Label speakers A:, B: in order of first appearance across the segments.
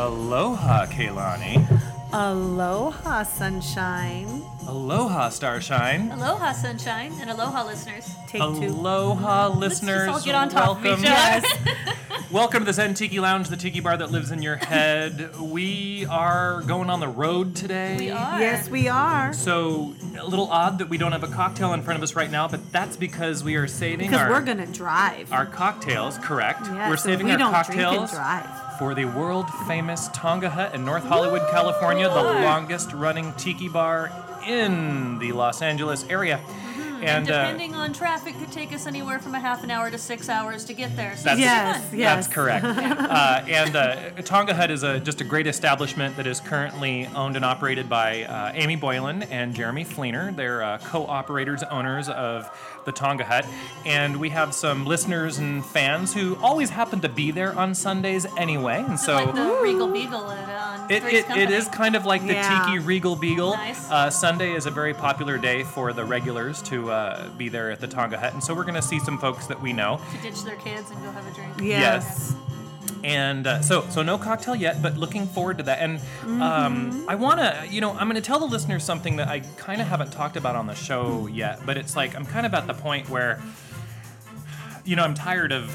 A: Aloha, Kaylani.
B: Aloha, sunshine.
A: Aloha, Starshine.
C: Aloha, sunshine, and aloha, listeners.
B: Take two.
A: Aloha, listeners.
C: all get on top of
A: Welcome.
C: each other.
A: Welcome to the Zen Tiki Lounge, the tiki bar that lives in your head. We are going on the road today.
C: We are.
B: Yes, we are.
A: So, a little odd that we don't have a cocktail in front of us right now, but that's because we are saving
B: Because
A: our,
B: we're gonna drive.
A: our cocktails, correct?
B: Yeah,
A: we're
B: so
A: saving
B: we
A: our
B: don't
A: cocktails
B: drink and drive.
A: For the world famous Tonga Hut in North Hollywood, California, the longest running tiki bar in the Los Angeles area.
C: And
A: And uh,
C: depending on traffic, could take us anywhere from a half an hour to six hours to get there. So
A: That's-
C: it's
B: Yes,
C: fun.
B: yes.
A: That's correct. uh, and uh, Tonga Hut is a, just a great establishment that is currently owned and operated by uh, Amy Boylan and Jeremy Fleener. They're uh, co-operators, owners of the Tonga Hut. And we have some listeners and fans who always happen to be there on Sundays anyway. And so
C: like the Regal Beagle at, on
A: it,
C: Three's
A: it, it
C: Company.
A: is kind of like the
B: Yeah.
A: Tiki Regal Beagle.
C: Nice.
A: Uh, Sunday is a very popular day for the regulars to uh, be there at the Tonga Hut. And so we're going to see some folks that we know.
C: to ditch their kids and go have a drink.
B: Yes.
A: and uh, so so no cocktail yet but looking forward to that and um, i want to you know i'm going to tell the listeners something that i kind of haven't talked about on the show yet but it's like i'm kind of at the point where you know i'm tired of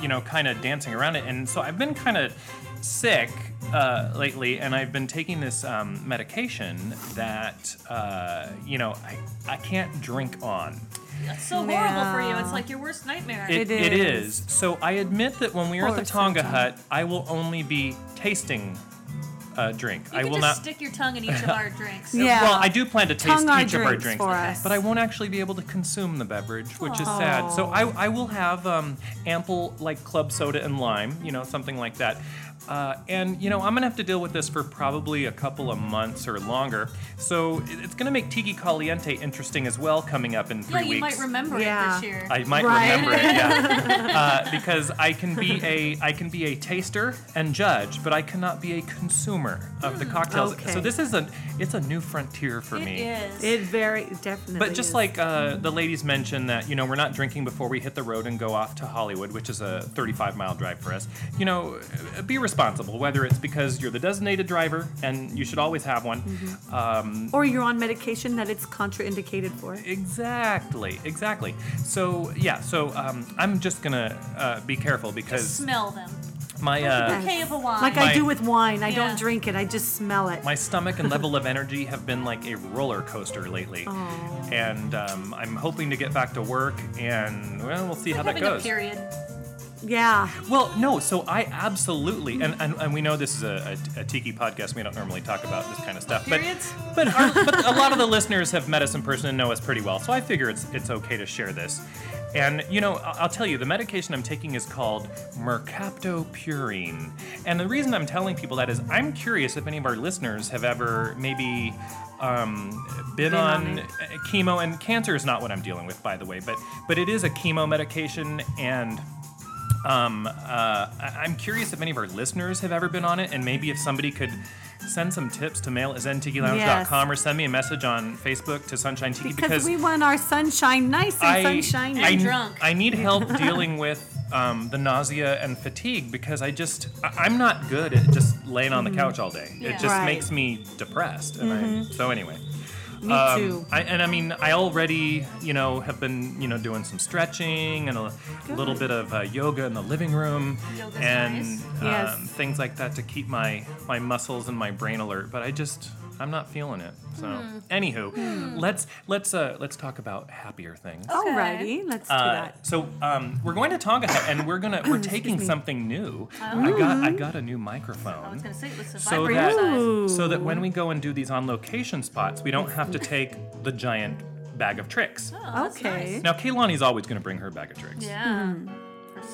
A: you know kind of dancing around it and so i've been kind of sick uh, lately and i've been taking this um, medication that uh, you know I, I can't drink on
C: That's so horrible for you. It's like your worst nightmare.
A: it,
B: It
A: it
B: is.
A: is. So I admit that when we are at the Tonga Hut, I will only be tasting a drink.
C: you
A: I
C: can
A: will
C: just
A: not.
C: stick your tongue in each of our drinks.
B: Yeah.
A: Well, I do plan to taste
B: Tongue our
A: each of our
B: drinks
A: drinks,
B: for us.
A: but I won't actually be able to consume the beverage, which is sad. So I, I will have um, ample like club soda and lime, you know, something like that. Uh, and you know, I'm gonna have to deal with this for probably a couple of months or longer. So it's gonna make Tiki Caliente interesting as well coming up in three
C: yeah, you
A: weeks.
C: might remember
B: Yeah.
C: it this year.
A: I might
B: Right.
A: remember it, yeah. uh, because I can be a I can be a taster and judge, but I cannot be a consumer of the cocktails.
B: Okay.
A: So this is a it's a new frontier for
C: It
A: me.
C: It is.
B: It very definitely.
A: But just
B: is.
A: like uh, the ladies mentioned that you know we're not drinking before we hit the road and go off to Hollywood, which is a 35 mile drive for us. You know, uh, be responsible. Whether it's because you're the designated driver and you should always have one.
B: Mm-hmm.
A: Um,
B: or you're on medication that it's contraindicated for.
A: Exactly, exactly. So yeah, so um, I'm just gonna uh, be careful because
C: Smell them.
A: my uh,
C: Okay, of a wine.
B: Like
A: My-
B: I do with wine. I
C: Yeah.
B: don't drink it. I just smell it.
A: my stomach and level of energy have been like a roller coaster lately,
B: Oh.
A: and um, I'm hoping to get back to work, and well, we'll see how that
C: Having a
A: goes.
C: period.
B: Yeah.
A: Well, no, so I absolutely, and, and, and we know this is a, a, a tiki podcast. We don't normally talk about this kind of stuff, but but, our, but a lot of the listeners have met us in person and know us pretty well. So I figure it's it's okay to share this. And you know, I'll tell you, the medication I'm taking is called mercaptopurine. And the reason I'm telling people that is I'm curious if any of our listeners have ever maybe um, been,
B: Been
A: on,
B: on
A: chemo. And cancer is not what I'm dealing with, by the way, but but it is a chemo medication and. Um, uh, I- I'm curious if any of our listeners have ever been on it, and maybe if somebody could send some tips to mail at zentikilounge.com or send me a message on Facebook to Sunshine Tiki
B: Because, we want our sunshine nice and
A: I,
B: sunshiny.
A: I,
C: And drunk.
A: I need help dealing with um, the nausea and fatigue because I just I- I'm not good at just laying on the couch all day.
C: Yeah.
A: It just
B: Mm-hmm. Right. Mm-hmm.
A: makes me depressed, and I, so anyway.
B: Me
A: Um,
B: too.
A: I, and I mean, I already, you know, have been, you know, doing some stretching and a little bit of uh, yoga in the living room
C: Yoga's
A: and
C: nice.
A: um,
B: Yes.
A: things like that to keep my my muscles and my brain alert. But I just, I'm not feeling it. So,
C: Hmm.
A: anywho, let's let's uh, let's talk about happier things.
B: Alrighty, let's do
A: Uh,
B: that.
A: so um, we're going to Tonga Hut, and we're gonna we're taking something new. I got I got a new microphone.
C: I was gonna say it was
A: so that
C: size.
A: So that when we go and do these on location spots, we don't have to take the giant bag of tricks.
C: Oh, that's
B: Okay.
C: nice.
A: Now, Kaylani's always going to bring her bag of tricks,
C: Yeah. For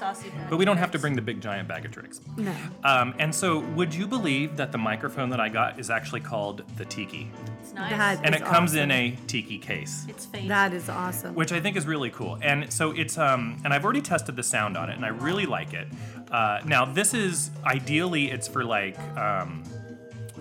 C: saucy bag
A: but we don't have to bring the big giant bag of tricks.
B: No.
A: Um, and so, would you believe that the microphone that I got is actually called the Tiki,
C: It's nice.
B: That-
A: and
B: It's
A: it comes in a Tiki case?
C: it's fake.
B: That is awesome.
A: which I think is really cool. And so it's um, and I've already tested the sound on it, and I really like it. Uh, now this is ideally it's for like um,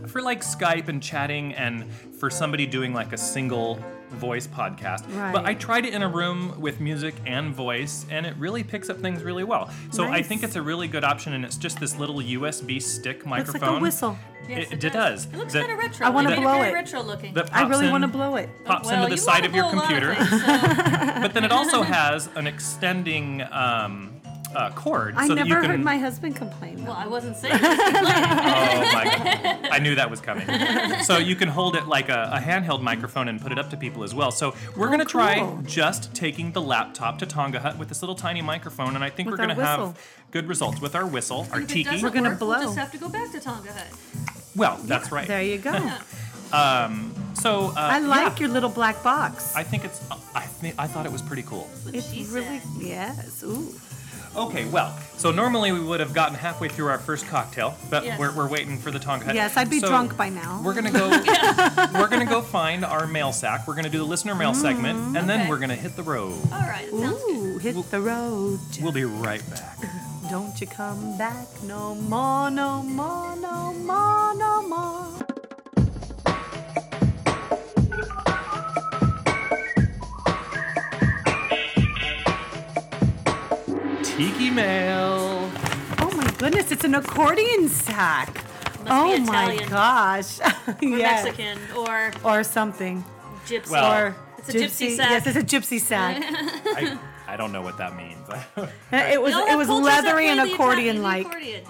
A: for like Skype and chatting, and for somebody doing like a single voice podcast.
B: Right.
A: But I tried it in a room with music and voice, and it really picks up things really well. So I think it's a really good option, and it's just this little USB stick microphone.
B: Looks
A: microphone.
B: like a whistle.
C: Yes,
A: It- it does.
C: It looks kind of retro.
B: I wanna blow it.
C: retro looking.
A: that
B: I
A: pops
B: really
A: in-
B: want to blow it.
A: Pops
C: well,
A: into the side of your
C: blow of
A: computer.
C: things, so-
A: but then it also has an extending um, uh, cord
B: I
A: so that you
B: never
A: can.
B: heard my husband complain.
C: well. I wasn't saying. just keep playing.
A: Oh my! I knew that was coming. So you can hold it like a, a handheld microphone and put it up to people as well. So we're
B: Oh,
A: gonna try just taking the laptop to Tonga Hut with this little tiny microphone, and I think
B: With
A: we're gonna
B: our
A: have good results with our whistle, our tiki.
B: We're gonna
C: work,
B: blow.
C: We'll just have to go back to Tonga Hut.
A: Well, that's right.
B: There you go.
A: Um, so uh,
B: I like
A: yeah,
B: your little black box.
A: I think it's. I think I thought it was pretty cool.
B: It's really
C: said.
B: yes. Ooh.
A: Okay, well, so normally we would have gotten halfway through our first cocktail, but
C: Yes.
A: we're, we're waiting for the Tonga Hut.
B: Yes, I'd be
A: So
B: drunk by now.
A: We're gonna go. we're gonna go find our mail sack. We're gonna do the listener mail mm-hmm. segment, and then we're gonna hit the road.
C: All right, it sounds good.
B: Ooh, hit the road.
A: We'll be right back.
B: Don't you come back no more, no more, no more, no more.
A: Tiki mail.
B: Oh my goodness, it's an accordion sack.
C: Must
B: oh
C: be
B: my
C: Italian
B: gosh.
C: or
B: yes.
C: Mexican or
B: Or something.
C: gypsy.
A: Well-
B: Or
C: It's a gypsy sack.
B: Yes, it's a gypsy sack.
A: I, I don't know what that means.
B: it was it was leathery and accordion like.
C: accordion.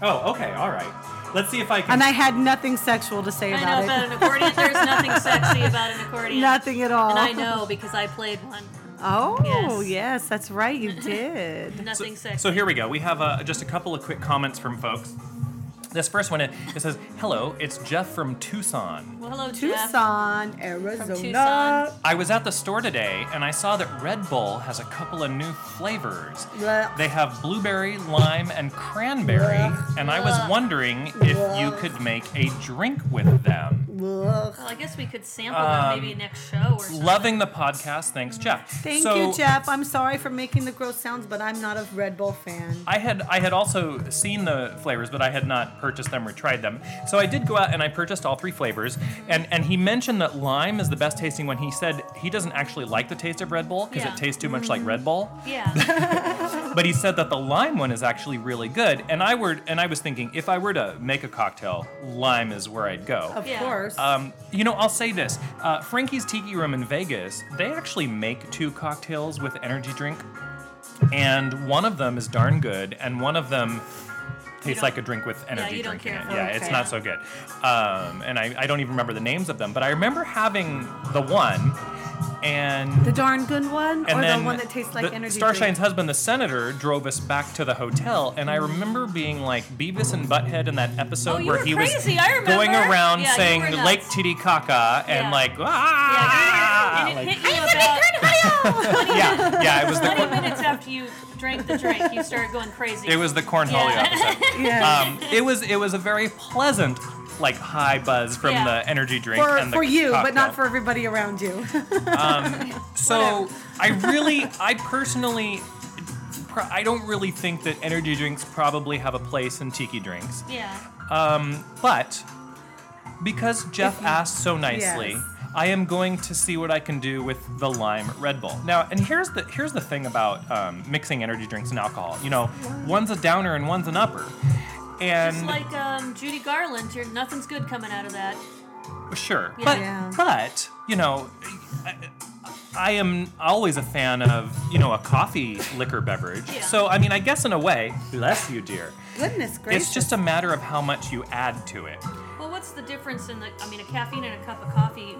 A: oh, okay, all right. Let's see if I can.
B: And I had nothing sexual to say
C: I
B: about
C: know
B: it.
C: about an accordion. There's nothing sexy about an accordion.
B: Nothing at all.
C: And I know because I played one.
B: Oh,
C: Yes.
B: yes, that's right, you did.
C: Nothing sexy.
A: so here we go. We have uh, just a couple of quick comments from folks. This first one, it, it says, "Hello, it's Jeff from Tucson.
C: well, hello, Jeff.
B: Tucson, Arizona.
C: Tucson.
A: I was at the store today and I saw that Red Bull has a couple of new flavors.
B: Blech.
A: They have blueberry, lime, and cranberry, and I was
C: Blech.
A: wondering if you could make a drink with them.
B: Ugh.
C: Well, I guess we could sample
A: Um,
C: them maybe next show or something.
A: Loving the podcast. Thanks, Jeff.
B: Thank
A: so,
B: you, Jeff. I'm sorry for making the gross sounds, but I'm not a Red Bull fan.
A: I had I had also seen the flavors, but I had not purchased them or tried them. So I did go out and I purchased all three flavors. And and he mentioned that lime is the best tasting one. He said he doesn't actually like the taste of Red Bull because
C: Yeah.
A: it tastes too much like Red Bull.
C: Yeah.
A: But he said that the lime one is actually really good. And I were and I was thinking if I were to make a cocktail, lime is where I'd go.
B: Of
C: Yeah.
B: course.
A: Um, you know, I'll say this: uh, Frankie's Tiki Room in Vegas, they actually make two cocktails with energy drink, and one of them is darn good, and one of them tastes like a drink with energy
C: you don't
A: drink in it. Yeah,
B: it.
A: it's not so good. Um, and I, I don't even remember the names of them, but I remember having the one, and
B: the darn good one,
A: and
B: or the one that tastes like energy
A: Starshine's
B: drink?
A: husband, the senator, drove us back to the hotel, and I remember being like Beavis and Butthead in that episode
C: Oh,
A: where he
C: crazy,
A: was going around
C: Yeah,
A: saying. Lake Titicaca and
C: Yeah.
A: like
C: yeah.
A: ah,
C: And it
A: like-
C: hit you about
A: yeah, yeah, it was the
C: 20
A: cor-
C: minutes after you drank the drink, you started going crazy.
A: it was the cornholio
C: Yeah.
A: episode.
B: Yeah.
A: Um, it was it was a very pleasant like high buzz from
C: Yeah.
A: the energy drink
B: for
A: and the
B: for you, but not for everybody around you.
A: So I really, I personally, I don't really think that energy drinks probably have a place in tiki drinks.
C: yeah.
A: Um, but because Jeff asked so nicely,
B: Yes.
A: I am going to see what I can do with the lime Red Bull. Now, and here's the here's the thing about um, mixing energy drinks and alcohol. You know, one's a downer and one's an upper. And
C: Just like um, Judy Garland, you're, nothing's good coming out of that.
A: Sure,
C: Yeah.
A: but
B: Yeah.
A: but you know, I, I am always a fan of you know a coffee liquor beverage.
C: Yeah.
A: So I mean, I guess in a way, bless you, dear.
B: Goodness gracious.
A: It's just a matter of how much you add to it.
C: Well, what's the difference in the? I mean, a caffeine and a cup of coffee,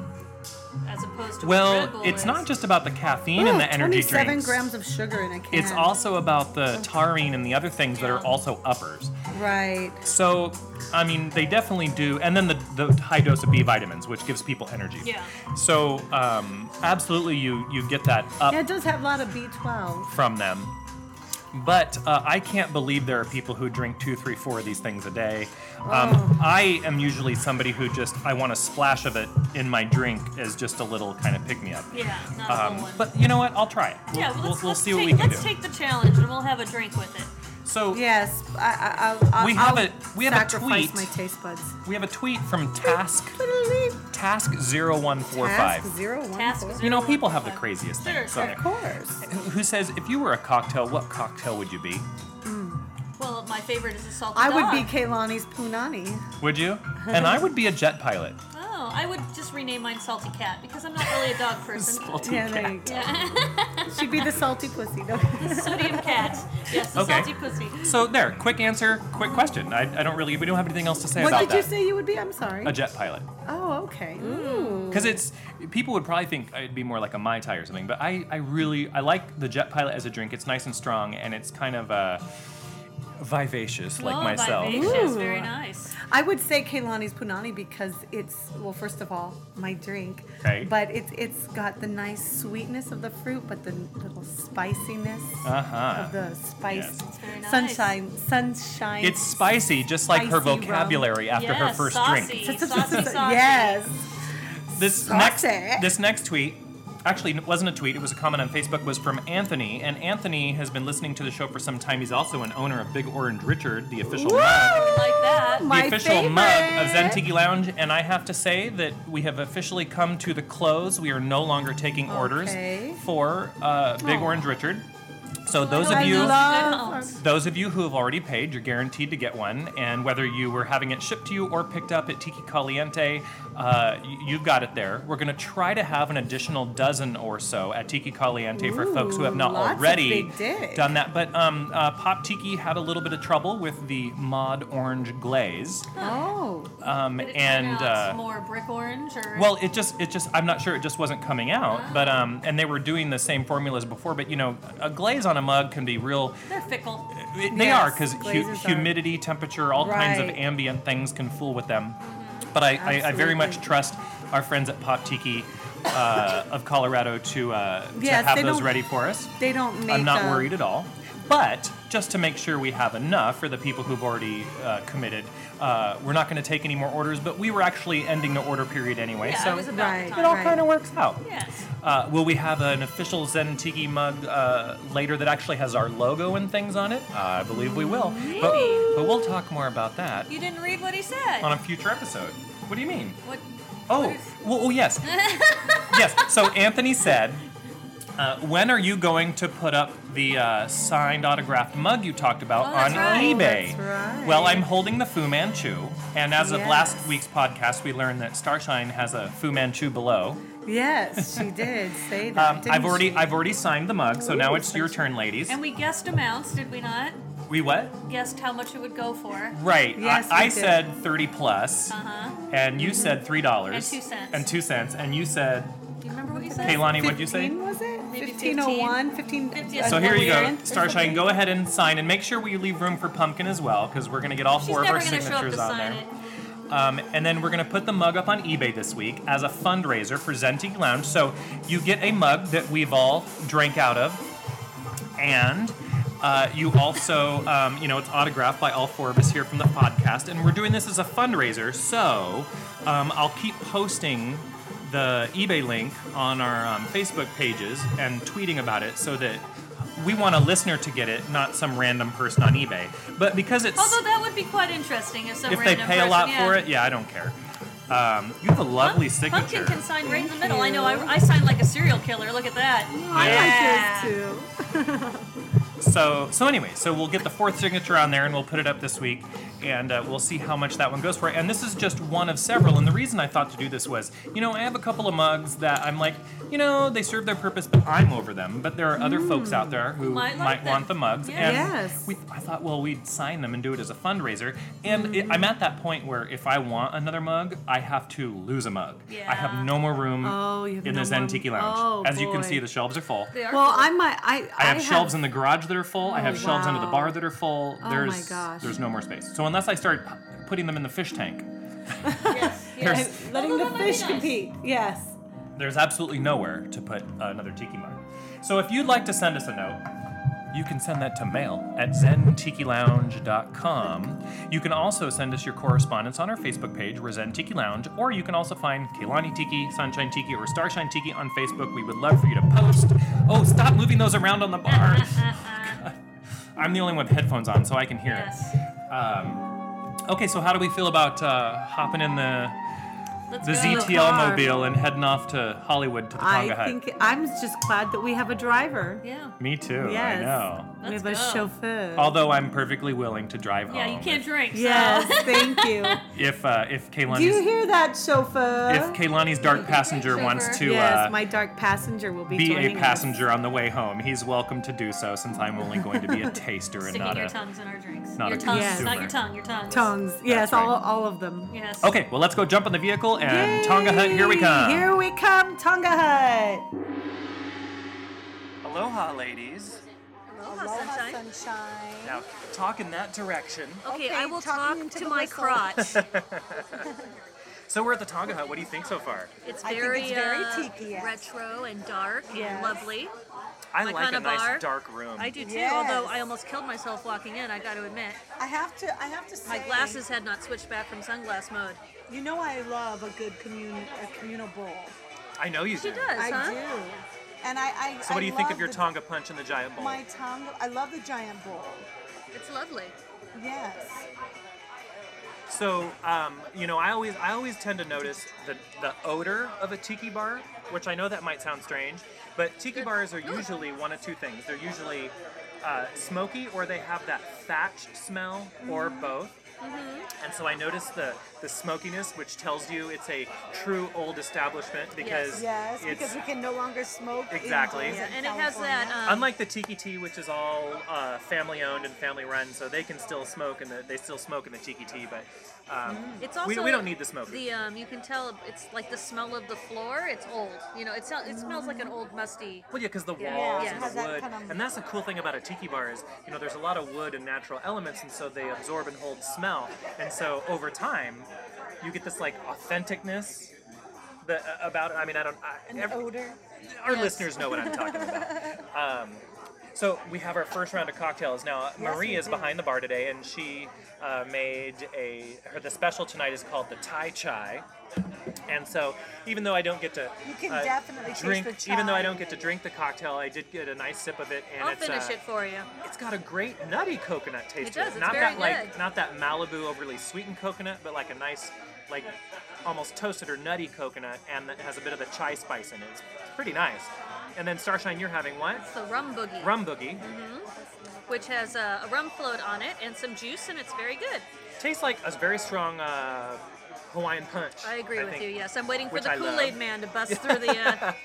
C: as opposed to
A: Well, it's
C: is.
A: not just about the caffeine in
B: Ooh,
A: the energy
B: 27
A: drinks.
B: grams of sugar in a can.
A: It's also about the taurine and the other things that are also uppers.
B: right.
A: So, I mean, they definitely do. And then the, the high dose of B vitamins, which gives people energy.
C: Yeah.
A: So, um, absolutely, you you get that up
B: Yeah, it does have a lot of B12.
A: from them. But uh, I can't believe there are people who drink two, three, four of these things a day. Um,
B: Oh.
A: I am usually somebody who just I want a splash of it in my drink as just a little kind of pick me up.
C: Yeah, not a
A: Um,
C: whole one.
A: but you know what? I'll try it. We'll,
C: yeah, well, let's,
A: we'll
C: let's
A: see
C: take,
A: what we can
C: let's
A: do.
C: take the challenge and we'll have a drink with it.
A: So
B: Yes, I, I, I'll,
A: We have
B: I'll
A: a- we have a tweet.
B: my taste buds.
A: we have a tweet from Task Task 0145.
B: Task zero one
C: Task
A: You know, people have the craziest
C: Sure,
A: things.
C: sure.
A: don't
B: Of course.
A: Who says, if you were a cocktail, what cocktail would you be?
C: Well, my favorite is a salty
B: I would be Kaylani's Punani.
A: Would you? And I would be a jet pilot.
C: Oh, I would just rename mine Salty Cat because I'm not really a dog person.
A: Salty
B: Yeah, there
A: cat.
B: go.
C: Yeah.
B: She'd be the salty pussy. No.
C: Sodium cat. Yes, the
A: Okay.
C: salty pussy.
A: So there, quick answer, quick question. I, I don't really, we don't have anything else to say about that.
B: what
A: about
B: did
A: that.
B: you say you would be? I'm sorry.
A: A jet pilot.
B: oh, okay. Ooh.
A: Because it's people would probably think it'd be more like a mai tai or something, but I, I really I like the jet pilot as a drink. It's nice and strong and it's kind of uh, vivacious like
C: oh,
A: myself.
C: Vivacious,
B: Ooh.
C: very nice.
B: I would say Kaylani's Punani because it's well, first of all, my drink.
A: Okay.
B: But it's it's got the nice sweetness of the fruit, but the little spiciness
A: Uh huh.
B: of the spice.
A: Yes.
C: It's very nice.
B: Sunshine, sunshine.
A: It's spicy, just like her
B: Spicy rum.
A: vocabulary after her first
C: saucy.
A: drink.
C: Saucy, saucy.
B: Yes.
A: This
B: Saucy.
A: next this next tweet actually it wasn't a tweet, it was a comment on Facebook was from Anthony, and Anthony has been listening to the show for some time. He's also an owner of Big Orange Richard, the official
B: Woo!
A: mug.
C: Like that.
A: the
B: My
A: official mug of
B: favorite.
A: Zen Tiki Lounge, and I have to say that we have officially come to the close. We are no longer taking orders
B: Okay.
A: for uh, Big
B: Aw.
A: Orange Richard. So those
B: I
A: of you,
B: love-
A: those of you who have already paid, you're guaranteed to get one. And whether you were having it shipped to you or picked up at Tiki Caliente, uh, you've got it there. We're going to try to have an additional dozen or so at Tiki Caliente for folks who have not already done that. But um, uh, Pop Tiki had a little bit of trouble with the Mod Orange glaze.
B: Oh.
A: Um,
C: it
A: and uh,
C: more brick orange or
A: well, it just, it just, I'm not sure, it just wasn't coming out. But um, and they were doing the same formulas before. But you know, a glaze on a mug can be real.
C: they're fickle.
A: It, they
B: Yes,
A: are because
B: are.
A: humidity, temperature, all kinds of ambient things can fool with them. But I, I, I very much trust our friends at Pop Tiki uh, of Colorado to uh,
B: Yes,
A: to have those ready for us.
B: They don't make.
A: I'm not
B: uh,
A: worried at all. But just to make sure we have enough for the people who've already uh, committed, uh, we're not going to take any more orders. But we were actually ending the order period anyway,
C: Yeah,
A: so
C: it was about
B: Right.
C: the
A: it
C: time.
A: all
B: Right.
A: kind of works out.
C: Yes.
A: Uh, will we have an official Zen Tiki mug uh, later that actually has our logo and things on it? I believe we will. But,
C: Maybe.
A: but we'll talk more about that
C: You didn't read what he said.
A: on a future episode. What do you mean?
C: what?
A: Oh,
C: what is-
A: well, oh yes. yes. So Anthony said, uh, when are you going to put up the uh, signed autographed mug you talked about
C: Oh,
A: on
C: right.
A: eBay?
B: That's right.
A: Well, I'm holding the Fu Manchu, and as of last week's podcast, we learned that Starshine has a Fu Manchu below.
B: Yes, she did say that.
A: Um,
B: didn't
A: I've already
B: she?
A: I've already signed the mug, so now it's your turn, ladies.
C: And we guessed amounts, did we not?
A: we what?
C: Guessed how much it would go for.
A: Right.
B: Yes,
A: I, I said thirty plus,
C: Uh huh.
A: and you said three dollars
C: And two cents.
A: and two cents, and you said,
C: Do you remember what you said?
A: Kaylani, what'd you say?
B: 15 was it?
C: Maybe
B: 1501, 15.
C: 50,
B: uh,
A: So here you go,
B: 10 or
A: Starshine. Go ahead and sign, and make sure we leave room for Pumpkin as well, because we're gonna get all
C: She's
A: four of our
C: gonna show up
A: signatures
C: to
A: on
C: sign
A: there.
C: it.
A: Um, and then we're gonna put the mug up on eBay this week as a fundraiser for Zen Tiki Lounge. So you get a mug that we've all drank out of, and uh, you also, um, you know, it's autographed by all four of us here from the podcast, and we're doing this as a fundraiser. So um, I'll keep posting the eBay link on our um, Facebook pages and tweeting about it, so that we want a listener to get it, not some random person on eBay. But because it's
C: Although that would be quite interesting if some
A: if they
C: random
A: pay a lot
C: yeah.
A: for it, yeah, I don't care. Um, you have a lovely
C: Pump-
A: signature.
C: Pumpkin can sign right in the middle. I know. I, I signed like a serial killer. Look at that.
B: I like yours too.
A: So, so anyway, so we'll get the fourth signature on there, and we'll put it up this week, and uh, we'll see how much that one goes for. And this is just one of several. And the reason I thought to do this was, you know, I have a couple of mugs that I'm like, you know, they serve their purpose, but I'm over them. But there are other folks out there who
C: Might
A: might,
C: like them.
A: want the mugs,
C: Yeah.
A: and
B: Yes.
A: we, I thought, well, we'd sign them and do it as a fundraiser. And it, I'm at that point where if I want another mug, I have to lose a mug.
C: Yeah.
A: I have no more room
B: Oh, you have
A: in
B: no
A: the Zen Tiki Lounge.
B: oh,
A: As you can see, the shelves are full.
C: They are
B: Well,
C: cool.
B: I might. I,
A: I have shelves in the garage that are full. I have
B: Oh,
A: shelves under the bar that are full.
B: Oh
A: there's
B: my gosh.
A: there's no more space. So unless I start putting them in the fish tank,
C: yes,
A: There's-
C: yes.
B: letting the
C: that might be
B: fish
C: nice.
B: compete. Yes.
A: there's absolutely nowhere to put another tiki mug. So if you'd like to send us a note, you can send that to mail at zentikilounge.com. You can also send us your correspondence on our Facebook page, we're Zen Tiki Lounge, or you can also find Kaylani Tiki, Sunshine Tiki, or Starshine Tiki on Facebook. We would love for you to post. Oh, stop moving those around on the bar. I'm the only one with headphones on, so I can hear
C: Yes.
A: it. Um, okay, so how do we feel about uh, hopping in the
C: Let's
A: the. ZTL
B: car.
A: mobile and heading off to Hollywood to the Tonga
B: I
A: Hut.
B: think I'm just glad that we have a driver.
C: Yeah.
A: Me too.
B: Yes.
A: I know.
B: We
C: Let's
B: have a
C: go.
B: chauffeur.
A: Although I'm perfectly willing to drive home.
C: Yeah, you can't drink. So.
B: yes, thank you.
A: If uh, if
B: Do you hear that, chauffeur?
A: if Kaylani's dark passenger wants to
B: yes,
A: uh,
B: my dark passenger will be
A: be a
B: joining us.
A: passenger on the way home, he's welcome to do so since I'm only going to be a taster and
C: Sticking
A: not
C: your
A: a.
C: tongues in our drinks.
A: not
C: your
A: a
C: tongues,
B: consumer.
C: not your tongue. Your tongues.
B: Tongues. Yes,
A: right.
B: all, all of them.
C: Yes.
A: Okay, well let's go jump in the vehicle and
B: Yay!
A: Tonga Hut, here we come.
B: Here we come, Tonga Hut.
A: Aloha, ladies.
C: Aloha, sunshine.
B: sunshine.
A: Now talk in that direction.
C: Okay,
B: Okay,
C: I will talk
B: into
C: to my
B: whistle.
C: crotch.
A: So we're at the Tonga Hut. What do you think so far?
C: It's very,
B: it's very
C: uh,
B: tiki, yes.
C: retro and dark
B: Yes.
C: and lovely.
A: I
C: My
A: like
C: kind
A: a
C: of
A: nice
C: bar.
A: dark room.
C: I do too,
B: Yes.
C: although I almost killed myself walking in, I got to admit.
B: I have to. I have to say.
C: My glasses had not switched back from sunglass mode.
B: You know, I love a good commun a communal bowl.
A: I know you
C: She
A: do.
C: does,
B: I
C: huh?
B: do. And I. I
A: So what do you think of your
B: the-
A: Tonga punch in the giant bowl?
B: My tongue. I love the giant bowl.
C: It's lovely.
B: Yes.
A: So, um, you know, I always I always tend to notice the the odor of a tiki bar, which I know that might sound strange, but tiki bars are usually one of two things. They're usually uh, smoky, or they have that thatch smell, or both. And so I notice the the smokiness, which tells you it's a true old establishment because
B: Yes.
A: it's
B: Because we can no longer smoke.
A: Exactly.
C: Yeah,
B: in
C: and it has that. Um,
A: Unlike the Tiki-Ti, which is all uh, family owned and family run, so they can still smoke and the, they still smoke in the Tiki-Ti, but um,
C: It's
A: we,
C: also
A: we don't need the smoke.
C: The um, you can tell it's like the smell of the floor. It's old. You know, it sounds it smells like an old musty.
A: Well, yeah, because the walls
C: Yeah,
A: and the
B: has that
A: wood,
B: kind of-
A: and that's the cool thing about a tiki bar is, you know, there's a lot of wood and natural elements, and so they absorb and hold smell, and so over time, you get this like authenticness that, about it. I mean, I don't. I,
B: An
A: every-
B: odor.
A: our
C: Yes.
A: listeners know what I'm talking about. Um, so we have our first round of cocktails now. Marie is
B: do.
A: behind the bar today, and she uh, made a. Her the special tonight is called the Thai Chai. And so, even though I don't get to
B: You can
A: uh,
B: definitely taste
A: drink,
B: the
A: even though I don't get to drink the cocktail, I did get a nice sip of it, and
C: I'll
A: it's
C: finish
A: uh,
C: it for you.
A: it's got a great nutty coconut taste to
C: does,
A: it.
C: it's
A: Not
C: very
A: that like
C: good.
A: not that Malibu overly sweetened coconut, but like a nice like almost toasted or nutty coconut, and it has a bit of the chai spice in it. It's pretty nice. And then Starshine, you're having what?
C: It's the rum boogie,
A: Rum boogie. Mm-hmm.
C: which has a, a rum float on it and some juice, and it's very good.
A: Tastes like a very strong uh, Hawaiian punch.
C: I agree with
A: think.
C: you. Yes, I'm waiting for the Kool Aid Man to bust through the. Uh,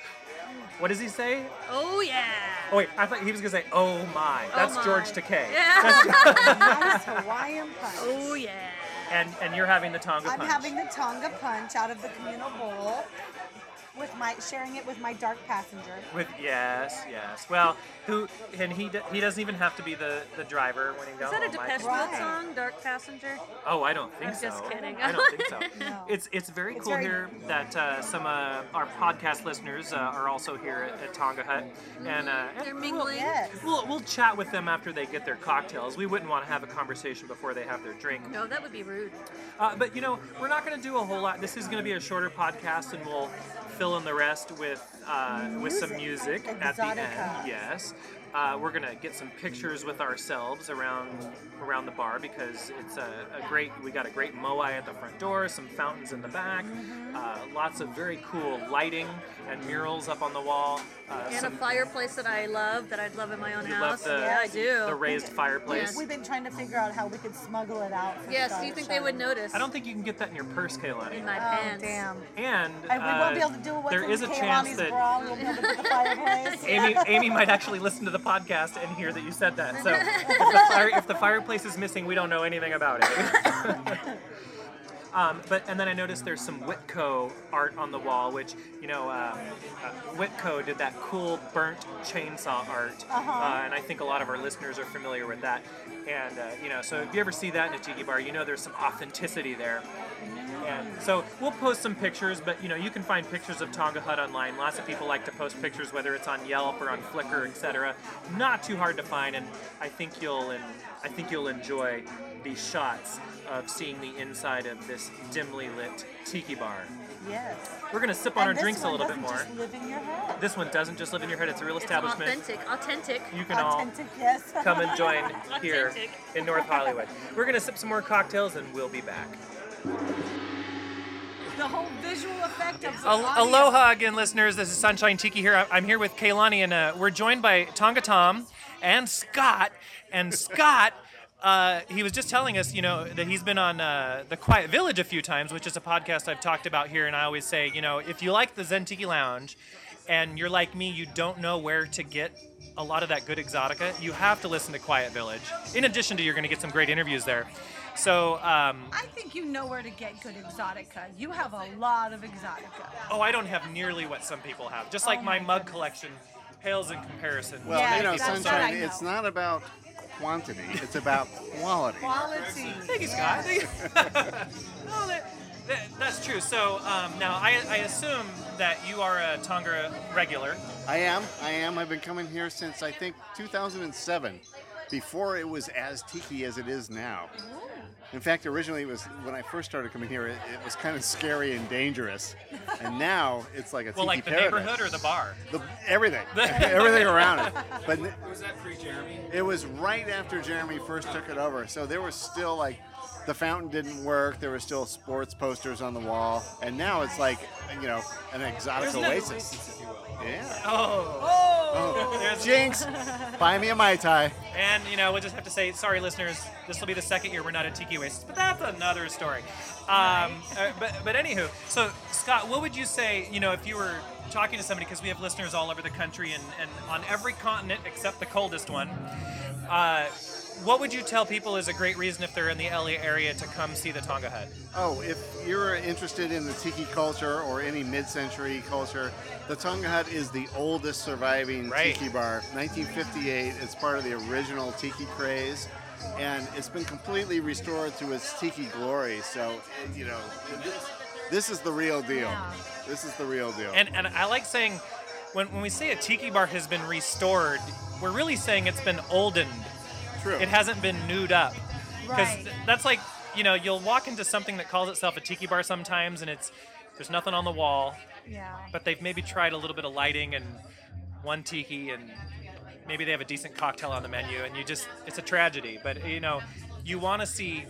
A: What does he say?
C: oh yeah.
A: Oh wait, I thought he was gonna say, "Oh my." That's
C: my.
A: George Takei.
C: Yeah.
B: nice Hawaiian punch.
C: oh yeah.
A: And and you're having the Tonga Punch.
B: I'm having the Tonga punch out of the communal bowl, with my sharing it with my dark passenger.
A: With yes, yes. Well, who and he he doesn't even have to be the, the driver when he goes
C: Is that a
A: home. I-
C: Depeche Mode
B: Right.
C: song, Dark Passenger?
A: Oh, I don't think
C: I'm
A: so.
C: just kidding.
A: I don't think so.
B: No.
A: It's it's very
B: It's
A: cool
B: very-
A: here that uh, some uh, our podcast listeners uh, are also here at, at Tonga Hut, and, uh,
C: They're
A: and
C: mingling.
B: Yes.
A: We'll, we'll we'll chat with them after they get their cocktails. We wouldn't want to have a conversation before they have their drink.
C: No, that would be rude.
A: Uh, but you know, we're not going to do a whole lot. This is going to be a shorter podcast, and we'll fill in the rest with uh, with some music at the end. Yes, uh, we're going to get some pictures with ourselves around around the bar because it's a, a great. We got a great moai at the front door, some fountains in the back,
B: Mm-hmm.
A: uh, lots of very cool lighting and murals up on the wall. Uh,
C: And a fireplace that I love, that I'd love in my own
A: You
C: house.
A: love the-
C: yeah, I do.
A: the raised fireplace.
C: Yes.
B: We've been trying to figure out how we could smuggle it out. For
C: yes, do you think they would notice?
A: I don't think you can get that in your purse, Kaylani.
C: In my
B: Oh
C: pants.
B: damn!
A: And
B: And we
A: uh,
B: won't be able to do what's
A: there
B: in
A: is a
B: Kaylani's
A: chance that
B: bra. We'll be able to do the fireplace.
A: Amy, Amy might actually listen to the podcast and hear that you said that. So if the, fire, if the fireplace is missing, we don't know anything about it. um, but and then I noticed there's some Witco art on the wall, which you know uh, uh, Witco did that cool burnt chainsaw art,
B: Uh-huh.
A: uh, and I think a lot of our listeners are familiar with that. And uh, you know, so if you ever see that in a tiki bar, you know there's some authenticity there. And so we'll post some pictures, but you know you can find pictures of Tonga Hut online. Lots of people like to post pictures, whether it's on Yelp or on Flickr, etc. Not too hard to find, and I think you'll en- I think you'll enjoy these shots of seeing the inside of this dimly lit tiki bar.
B: Yes.
A: We're gonna sip on
B: and
A: our drinks a little bit
B: doesn't
A: more.
B: Just live in your head.
A: This one doesn't just live in your head; it's a real
C: It's
A: establishment.
C: authentic. Authentic.
A: You can all
B: Authentic, yes.
A: come and join here
C: Authentic.
A: in North Hollywood. We're gonna sip some more cocktails, and we'll be back.
B: the whole visual effect of the
A: Al- Aloha again, listeners. This is Sunshine Tiki here. I- I'm here with Kaylani, and uh, we're joined by Tonga Tom and Scott. And Scott, uh, he was just telling us, you know, that he's been on uh, the Quiet Village a few times, which is a podcast I've talked about here. And I always say, you know, if you like the Zen Tiki Lounge, and you're like me, you don't know where to get a lot of that good exotica, you have to listen to Quiet Village. In addition to, you're going to get some great interviews there. So, um,
B: I think you know where to get good exotica. You have a lot of exotica.
A: Oh, I don't have nearly what some people have. Just like
B: Oh
A: my,
B: my
A: mug collection pales in comparison.
D: Well,
B: Yeah,
D: you know, sunshine. It's not about quantity; it's about quality.
B: Quality.
A: Thank you, Scott. no, that, that, that's true. So um, now I, I assume that you are a Tonga regular.
D: I am. I am. I've been coming here since I think 2007, before it was as tiki as it is now. In fact, originally it was when I first started coming here. It, it was kind of scary and dangerous, and now it's like a
A: Well,
D: tiki
A: like the
D: paradise.
A: neighborhood or the bar.
D: The, everything, everything around it. But
E: Was that pre-Jeremy?
D: it was right after Jeremy first took it over, so there was still like the fountain didn't work. There were still sports posters on the wall, and now it's like you know an exotic
E: There's
D: oasis.
E: oasis, if you will.
D: Yeah.
A: Oh.
B: Oh.
A: There's,
D: Jinx, buy me a mai tai.
A: and you know we'll just have to say sorry, listeners. This will be the second year we're not at Tiki Oasis, but that's another story. Um, uh, but but anywho, so Scott, what would you say? You know, if you were talking to somebody, because we have listeners all over the country and, and on every continent except the coldest one. Uh, what would you tell people is a great reason if they're in the LA area to come see the Tonga Hut?
D: Oh, if you're interested in the tiki culture or any mid-century culture, the Tonga Hut is the oldest surviving
A: Right.
D: tiki bar. 1958. It's part of the original tiki craze, and it's been completely restored to its tiki glory. So, you know, this is the real deal. This is the real deal.
A: And and I like saying when when we say a tiki bar has been restored, we're really saying it's been oldened.
D: True.
A: It hasn't been nude up. Because
B: Right.
A: that's like, you know, you'll walk into something that calls itself a tiki bar sometimes and it's there's nothing on the wall,
B: Yeah.
A: but they've maybe tried a little bit of lighting and one tiki and maybe they have a decent cocktail on the menu and you just it's a tragedy. But you know, you want to see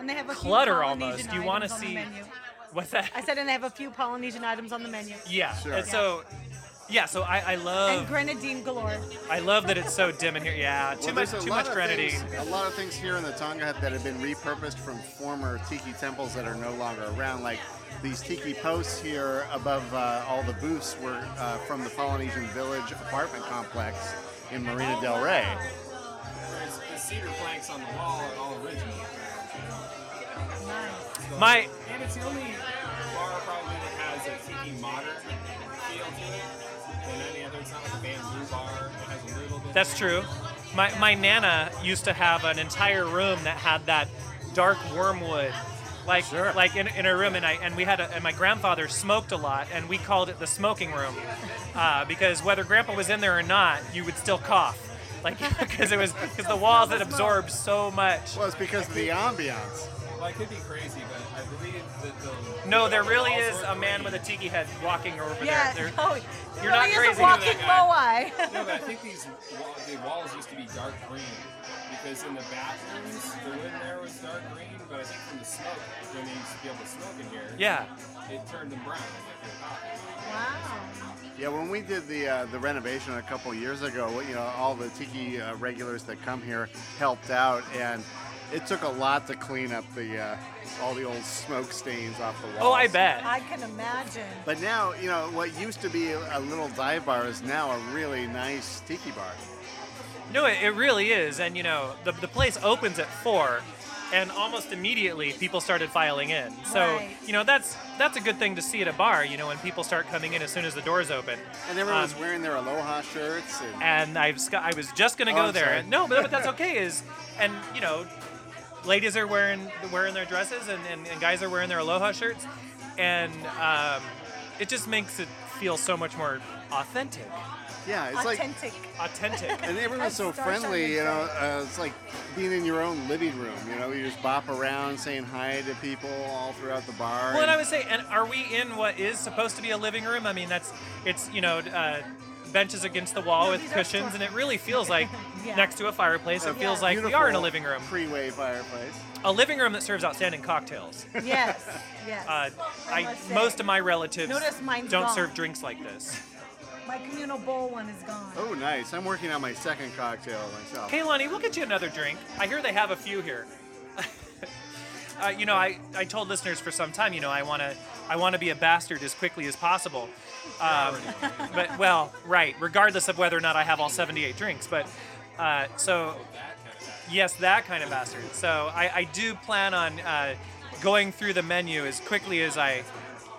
B: And they have a
A: clutter
B: Polynesian
A: almost. You want to
B: items on the
A: see what's that?
B: I said, and they have a few Polynesian items on the menu.
A: yeah.
D: Sure.
A: And so yeah, so I, I love
B: And grenadine galore.
A: I love that it's so dim in here. Yeah, too
D: Well,
A: much, too much grenadine.
D: things- A lot of things here in the Tonga Hut that have been repurposed from former tiki temples that are no longer around. Like these tiki posts here above uh, all the booths were uh, from the Polynesian Village apartment complex in Marina Del Rey.
E: There's the cedar planks on the wall are all original.
B: Nice.
A: My
E: And it's the only bar probably that has a tiki modern
A: that's true. My my nana used to have an entire room that had that dark wormwood. Like,
D: Sure.
A: like in, in a room, and I and we had a, and my grandfather smoked a lot, and we called it the smoking room, uh, because whether Grandpa was in there or not, you would still cough, like because it was because the walls had absorbed so much.
D: Well, it's because of the ambiance.
E: Well, I could be crazy, but I believe that the.
A: No, there really is a man with a tiki head walking over
B: Yeah.
A: there. There-
B: Oh,
A: You're
B: no,
A: not
B: he is
A: crazy.
B: a walking
E: That guy.
B: moai.
E: No, but I think these wa- the walls used to be dark green because in the bathrooms the wood there was dark green, but I think from the smoke when they used to be able to smoke in here,
A: Yeah.
E: it turned them brown like they were coffee.
B: wow.
D: Yeah, when we did the uh, the renovation a couple years ago, you know, all the tiki uh, regulars that come here helped out, and it took a lot to clean up the uh, all the old smoke stains off the walls.
A: Oh, I bet.
B: I can imagine.
D: But now, you know, what used to be a little dive bar is now a really nice tiki bar.
A: No, it, it really is. And, you know, the, the place opens at 4, and almost immediately people started filing in. So,
B: Right.
A: you know, that's that's a good thing to see at a bar, you know, when people start coming in as soon as the doors open.
D: And everyone's
A: Um,
D: wearing their aloha shirts. And,
A: And I've, I was just going to
D: Oh,
A: go
D: I'm
A: there.
D: sorry.
A: No, but, but that's okay. Is And, you know, ladies are wearing wearing their dresses, and, and, and guys are wearing their aloha shirts. And um, it just makes it feel so much more authentic.
D: yeah, it's like,
B: Authentic.
A: Authentic.
D: and everyone's so friendly, you know. Uh, it's like being in your own living room. You know, you just bop around saying hi to people all throughout the bar.
A: Well, and I would say, and are we in what is supposed to be a living room? I mean, that's it's you know uh,
F: benches against the wall with cushions, and it really feels like
B: Yeah.
F: next to a fireplace. It feels like we are in a living room.
D: Freeway fireplace.
F: A living room that serves outstanding cocktails.
B: Yes, yes.
F: Uh, I,
B: must say.
F: most of my relatives
B: Notice mine's
F: don't
B: gone.
F: serve drinks like this.
B: my communal bowl one is gone.
D: Oh, nice. I'm working on my second cocktail myself.
F: Kaylani, we'll get you another drink. I hear they have a few here. uh, you know, I, I told listeners for some time, you know, I want to I want to be a bastard as quickly as possible. Um, but well, right, regardless of whether or not I have all 78 drinks. But uh, so yes, that kind of bastard. So I, I do plan on uh, going through the menu as quickly as I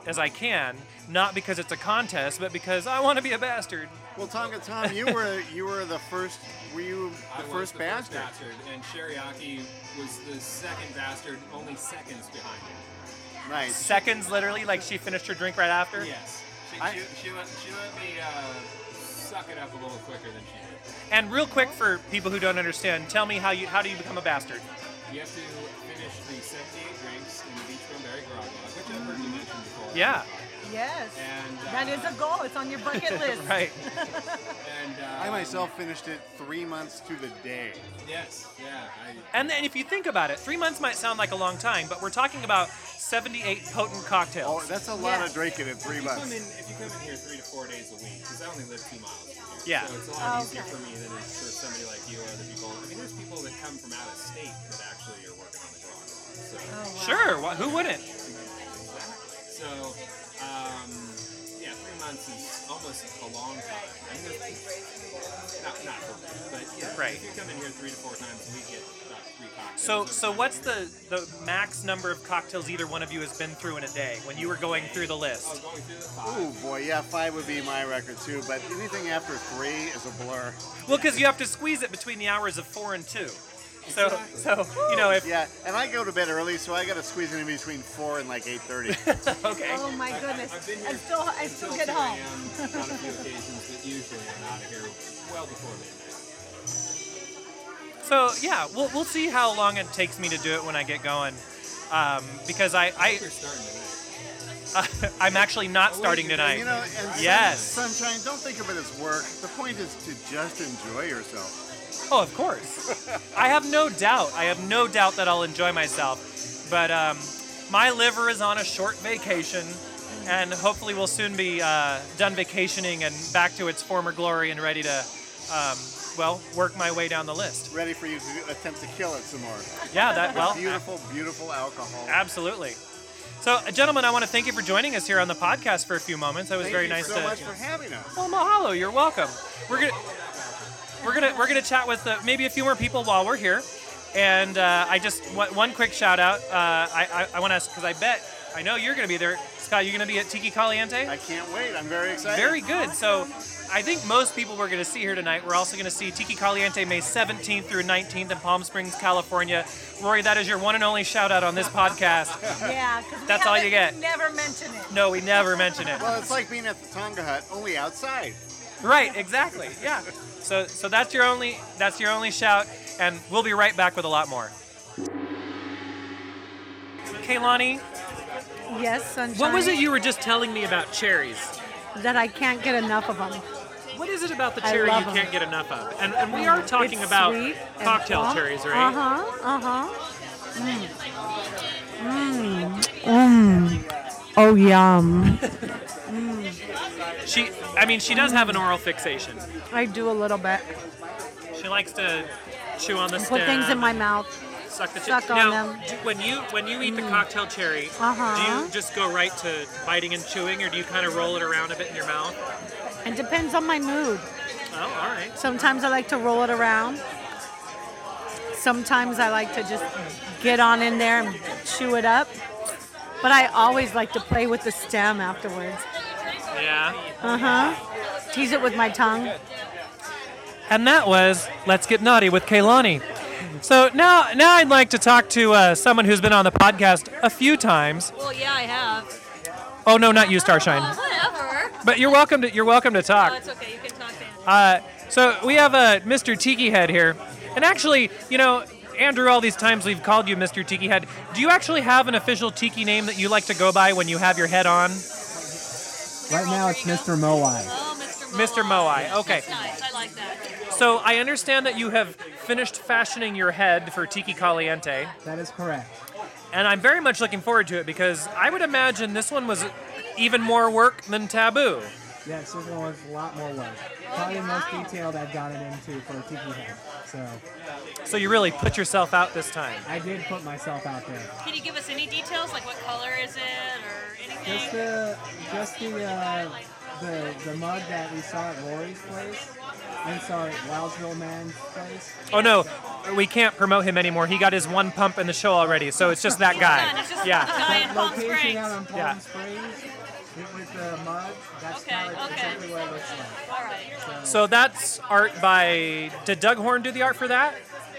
F: as I can. Not because it's a contest, but because I want to be a bastard.
D: Well, Tonga Tom, you were you were the first. Were you
E: I
D: the
E: was
D: first
E: the
D: bastard?
E: First bastard, and Sheriaki was the second bastard, only seconds behind me.
D: Right.
F: Seconds, literally, like she finished her drink right after.
E: Yes. She,
D: I-
E: she, she, let, she let me uh, suck it up a little quicker than she did.
F: And real quick for people who don't understand, tell me how you how do you become a bastard?
E: You have to finish the 78 drinks in the Beach Berry Grog Log, which I've heard you mention before.
F: Yeah,
B: Yes.
E: And uh,
B: That is a goal. It's on your bucket list.
F: right.
E: And uh,
D: I myself finished it three months to the day.
E: Yes. Yeah. I,
F: And then if you think about it, three months might sound like a long time, but we're talking about 78 potent
D: Oh,
F: cocktails.
D: that's a lot
B: Yeah.
D: of drinking in three
E: if you come in,
D: months.
E: if you come in here three to four days a week, because I only live two miles from here.
F: Yeah.
E: So it's a lot
B: Oh,
E: easier
B: okay.
E: for me than it is for somebody like you or other people. I mean, there's people that come from out of state that actually are working on the Grog Log. So.
B: Oh, wow.
F: Sure, wh- who wouldn't?
E: So, um, yeah, three months is almost a long time. I mean, not, not for me, but yeah,
F: Right.
E: if you come in here three to four times a week, get about three cocktails.
F: So so what's the the max number of cocktails either one of you has been through in a day when you were going through the
E: in. Oh,
F: list?
E: through the five.
D: Oh boy, yeah, five would be my record too. But anything after three is a blur.
F: Well, because you have to squeeze it between the hours of four and two. So so you know if
D: Yeah, and I go to bed early, so I got to squeeze it in between four and like eight thirty.
F: okay.
B: Oh my
E: I-
B: goodness.
E: I've been here
B: I still, I still
E: until
B: get home.
E: on a few occasions, but usually I'm out of here well before midnight.
F: So yeah, we'll we'll see how long it takes me to do it when I get going. Um, because I, I
E: You're starting tonight.
F: I'm actually not starting tonight.
D: You know, and
F: Yes.
D: sunshine. Don't think of it as work. The point is to just enjoy yourself.
F: Oh, of course. I have no doubt. I have no doubt that I'll enjoy myself. But um, my liver is on a short vacation, and hopefully we'll soon be uh, done vacationing and back to its former glory and ready to, um, well, work my way down the list.
D: Ready for you to attempt to kill it some more.
F: Yeah, that well,
D: beautiful, beautiful alcohol.
F: absolutely. So, uh, gentlemen, I want to thank you for joining us here on the podcast for a few moments. That was
D: Thank
F: very nice.
D: Thank you so
F: to.
D: much for having us.
F: Well, mahalo. You're welcome. We're gonna we're gonna we're gonna chat with uh, maybe a few more people while we're here, and uh, I just one, one quick shout out. Uh, I I, I want to ask because I bet I know you're gonna be there, Scott. You're gonna be at Tiki Caliente.
D: I can't wait. I'm very excited.
F: Very good. So. I think most people we're going to see here tonight. We're also going to see Tiki Caliente May 17th through 19th in Palm Springs, California. Rory, that is your one and only shout out on this podcast.
B: Yeah, because
F: That's all you get.
B: Never mention it.
F: No, we never mention it.
D: Well, it's like being at the Tonga Hut, only outside.
F: Right, exactly. Yeah. So so that's your only that's your only shout, and we'll be right back with a lot more. Kaylani,
B: Yes, sunshine.
F: what was it you were just telling me about cherries?
B: that I can't get enough of them?
F: What is it about the cherry you
B: love 'em.
F: can't get enough of? And, and we are talking
B: It's
F: about cocktail
B: plump.
F: cherries, right?
B: Uh huh. Uh huh. Mmm. Mmm. Mmm. Oh yum.
F: She, I mean, she does have an oral fixation.
B: I do a little bit.
F: She likes to chew on the
B: Put
F: stem.
B: things in my mouth.
F: suck the
B: suck
F: cherry.
B: on
F: now,
B: them.
F: do- when you when you eat the cocktail cherry,
B: Uh-huh.
F: do you just go right to biting and chewing, or do you kind of roll it around a bit in your mouth?
B: It depends on my mood.
F: Oh, all right.
B: Sometimes I like to roll it around. Sometimes I like to just get on in there and chew it up. But I always like to play with the stem afterwards.
F: Yeah.
B: Uh huh. Tease it with my tongue.
F: And that was Let's Get Naughty with Kaylani. So now, now I'd like to talk to uh, someone who's been on the podcast a few times.
C: Well, yeah, I have.
F: Oh no, not you, Starshine.
C: Oh, whatever.
F: But you're welcome to you're welcome to
C: Oh,
F: talk.
C: it's okay. You can talk to Andrew.
F: Uh, so we have uh, Mr. Tiki Head here, and actually, you know, Andrew, all these times we've called you Mr. Tiki Head. Do you actually have an official Tiki name that you like to go by when you have your head on?
G: Right now it's Mr. Moai.
C: Oh, Mr. Moai.
F: Mr. Moai. Okay.
C: That's nice. I like that.
F: So I understand that you have finished fashioning your head for Tiki Caliente,
G: That is correct.
F: and I'm very much looking forward to it because I would imagine this one was even more work than Taboo.
G: Yes, this one was a lot more work. Probably the most detailed I've gotten into for a tiki head. So
F: So you really put yourself out this time.
G: I did put myself out there.
C: Can you give us any details, like what color is it or anything?
G: Just the just the uh, the the mug that we saw at Rory's place. And saw at Wildsville Man's place.
F: Oh no, we can't promote him anymore. He got his one pump in the show already, so it's just that
C: Done.
F: guy.
C: It's just the
F: Yeah.
C: guy in Palm
G: Location
C: Springs.
G: out on Palm
F: Yeah.
G: Springs. It was the mug. That's
C: Okay,
G: kind of
C: okay.
G: exactly what it looks like.
C: All right.
F: So that's art by. Did Doug Horn do the art for that?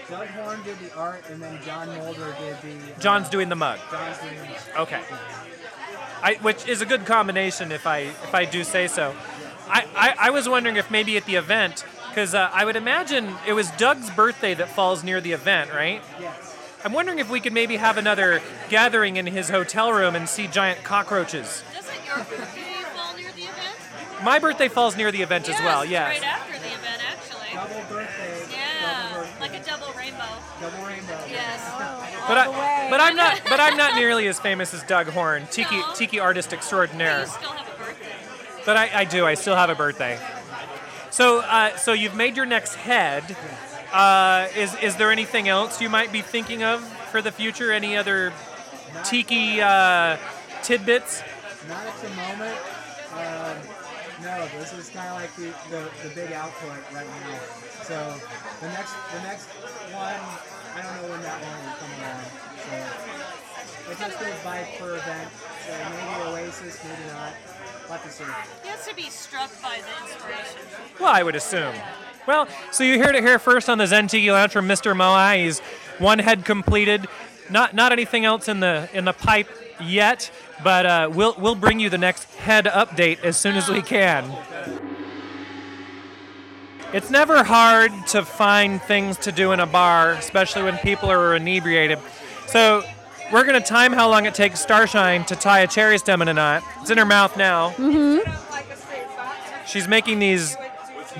G: Doug Horn did the art, and then John Mulder did the. uh,
F: John's doing the mug.
G: John's doing the
F: Okay. I, which is a good combination, if I if I do say so. I, I, I was wondering if maybe at the event, because uh, I would imagine it was Doug's birthday that falls near the event, right?
G: Yes.
F: I'm wondering if we could maybe have another gathering in his hotel room and see giant cockroaches. My birthday falls near the event as well. Yes.
C: Right after the event, actually.
G: Double birthday. Double
C: Yeah,
G: birthday.
C: like a double rainbow.
G: double rainbow.
C: Yes.
F: But
B: the
F: I,
B: way.
F: but I'm not but I'm not nearly as famous as Doug Horn, tiki
C: No.
F: tiki artist
C: But
F: extraordinaire.
C: you still have a birthday.
F: But I, I do. I still have a birthday. So, uh, so you've made your next head. Uh, is is there anything else you might be thinking of for the future? Any other tiki uh, tidbits?
G: Not at the moment. Um, no, this is kind of like the, the, the big output right now. So the next the next one, I don't know when that one will come along. So it just goes by per event. So maybe Oasis, maybe not. We'll have to see.
C: He has to be struck by the inspiration.
F: Well, I would assume. Well, so you heard it here first on the Zen Tiki Lounge from Mr. Moai. He's one head completed. Not not anything else in the in the pipe yet, but uh, we'll we'll bring you the next head update as soon as we can. It's never hard to find things to do in a bar, especially when people are inebriated. So we're gonna time how long it takes Starshine to tie a cherry stem in a knot. It's in her mouth now. Mhm. She's making these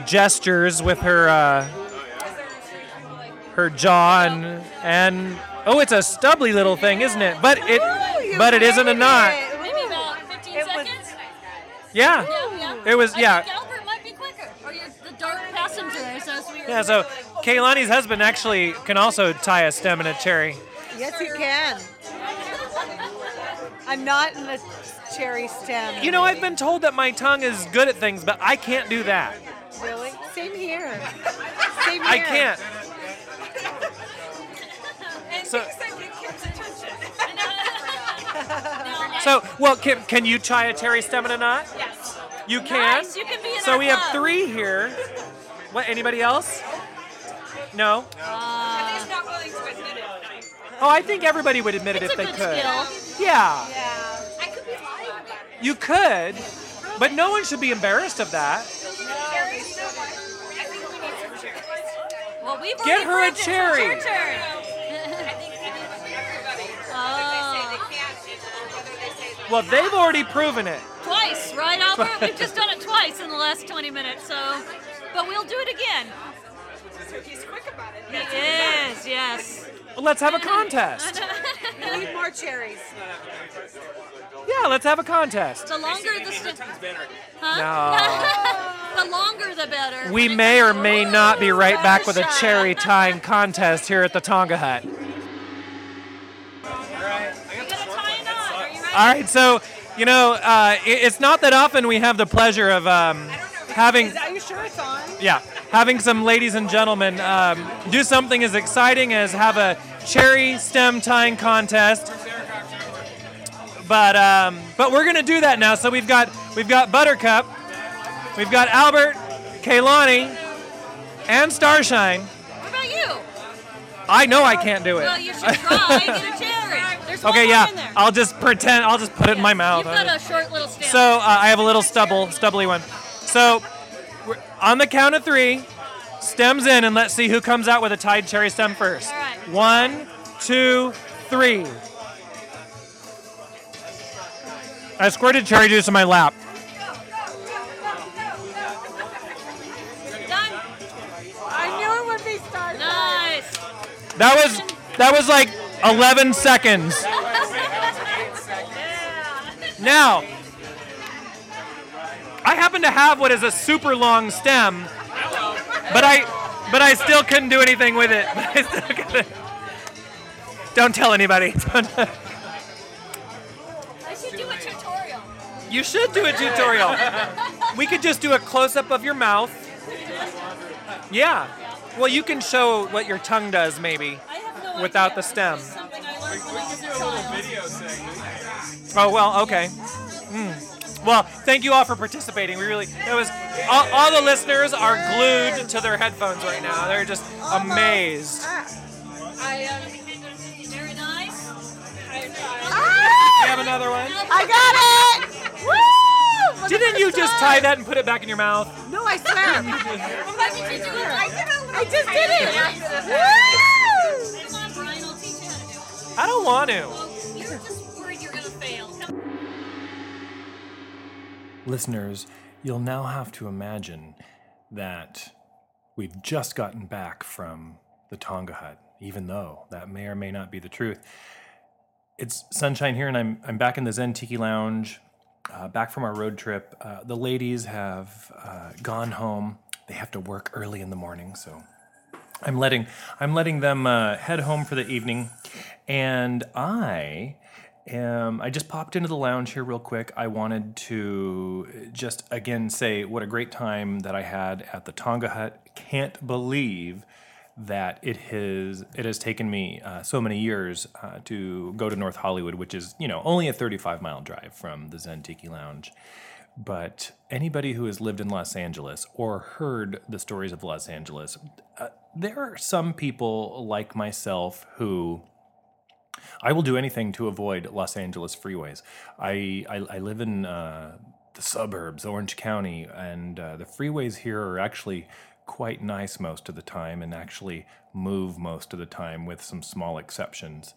F: gestures with her uh, her jaw and and oh, it's a stubbly little thing, isn't it? But it but it isn't a knot.
C: Maybe about 15
B: It was-
C: seconds?
F: Yeah,
C: Yeah, yeah.
F: it was
C: I
F: yeah.
C: think Albert might be quicker. Or the dark passengers, as we were
F: Yeah, so Kaylani's husband actually can also tie a stem in a cherry.
B: Yes, you can. I'm not in the cherry stem.
F: You know, I've been told that my tongue is good at things, but I can't do that.
B: really? Same here. Same here.
F: I can't. So, so well, can, can you tie a cherry stem in a knot?
C: Yes.
F: You can.
C: Nice, you can be in
F: so
C: our
F: we have
C: club.
F: three here. What? Anybody else? No. Oh, I think everybody would admit it
C: It's
F: if
C: a
F: they
C: good
F: could.
C: skill.
F: Yeah,
B: Yeah. I could be lying.
F: You could, but no one should be embarrassed of that.
C: Well, we've
F: Get
C: already
F: her a
C: proved it, so
F: cherry.
C: It's your turn.
F: Well, they've already proven it.
C: twice, right, Albert? We've just done it twice in the last 20 minutes, so. But we'll do it again. He's quick about it. He is, yes.
F: Well, let's have a contest.
B: We need more cherries.
F: Yeah, let's have a contest.
C: The longer the st- huh? the longer the better.
F: We may or may not be right back with a cherry tying contest here at the Tonga Hut. All right, so you know, uh, it- it's not that often we have the pleasure of um, having,
B: Are you sure it's on?
F: yeah, having some ladies and gentlemen um, do something as exciting as have a cherry stem tying contest. But um, but we're gonna do that now. So we've got we've got Buttercup, we've got Albert, Kaylani, and Starshine.
C: What about you?
F: I know I can't do it.
C: Well, you should try. Get a cherry. There's one
F: Okay, yeah.
C: in there.
F: I'll just pretend. I'll just put it in my mouth.
C: You've got a short little stem.
F: So uh, I have a little stubble, stubbly one. So on the count of three, stems in, and let's see who comes out with a tied cherry stem first.
C: All right.
F: One, two, three. I squirted cherry juice in my lap.
A: That was that was like 11 seconds. Now, I happen to have what is a super long stem, but I but I still couldn't do anything with it. I still couldn't. Don't tell anybody. Don't-
C: I should do a tutorial.
A: You should do a tutorial. We could just do a close up of your mouth. Yeah. Well, you can show what your tongue does, maybe.
C: I have no
A: Without
C: idea.
A: the stem.
C: It's Something I learned
E: We can do
C: a
E: a little video segment.
A: Oh well, okay. Hmm. Well, thank you all for participating. We really that was all, all the listeners are glued to their headphones right now. They're just amazed.
C: I um, very nice. I,
A: You have another one?
B: I got it! Woo! Look at
A: Didn't
B: the
A: you just
B: sun.
A: tie that and put it back in your mouth?
B: No, I swear.
C: I'm glad you do it? I did it.
B: I just did it. Woo!
C: Brian. I'll teach you how to do it.
A: I don't want to.
C: You're just worried you're gonna fail.
A: Listeners, you'll now have to imagine that we've just gotten back from the Tonga hut, even though that may or may not be the truth. It's sunshine here, and I'm, I'm back in the Zen Tiki Lounge, uh, back from our road trip. Uh, the ladies have uh, gone home. They have to work early in the morning, so I'm letting I'm letting them uh, head home for the evening, and I am. I just popped into the lounge here real quick. I wanted to just again say what a great time that I had at the Tonga Hut. Can't believe that it has it has taken me uh, so many years uh, to go to North Hollywood, which is you know only a 35 mile drive from the Zen Tiki Lounge. But anybody who has lived in Los Angeles or heard the stories of Los Angeles, uh, there are some people like myself who I will do anything to avoid Los Angeles freeways. I I, I live in uh, the suburbs, Orange County, and uh, the freeways here are actually quite nice most of the time, and actually move most of the time, with some small exceptions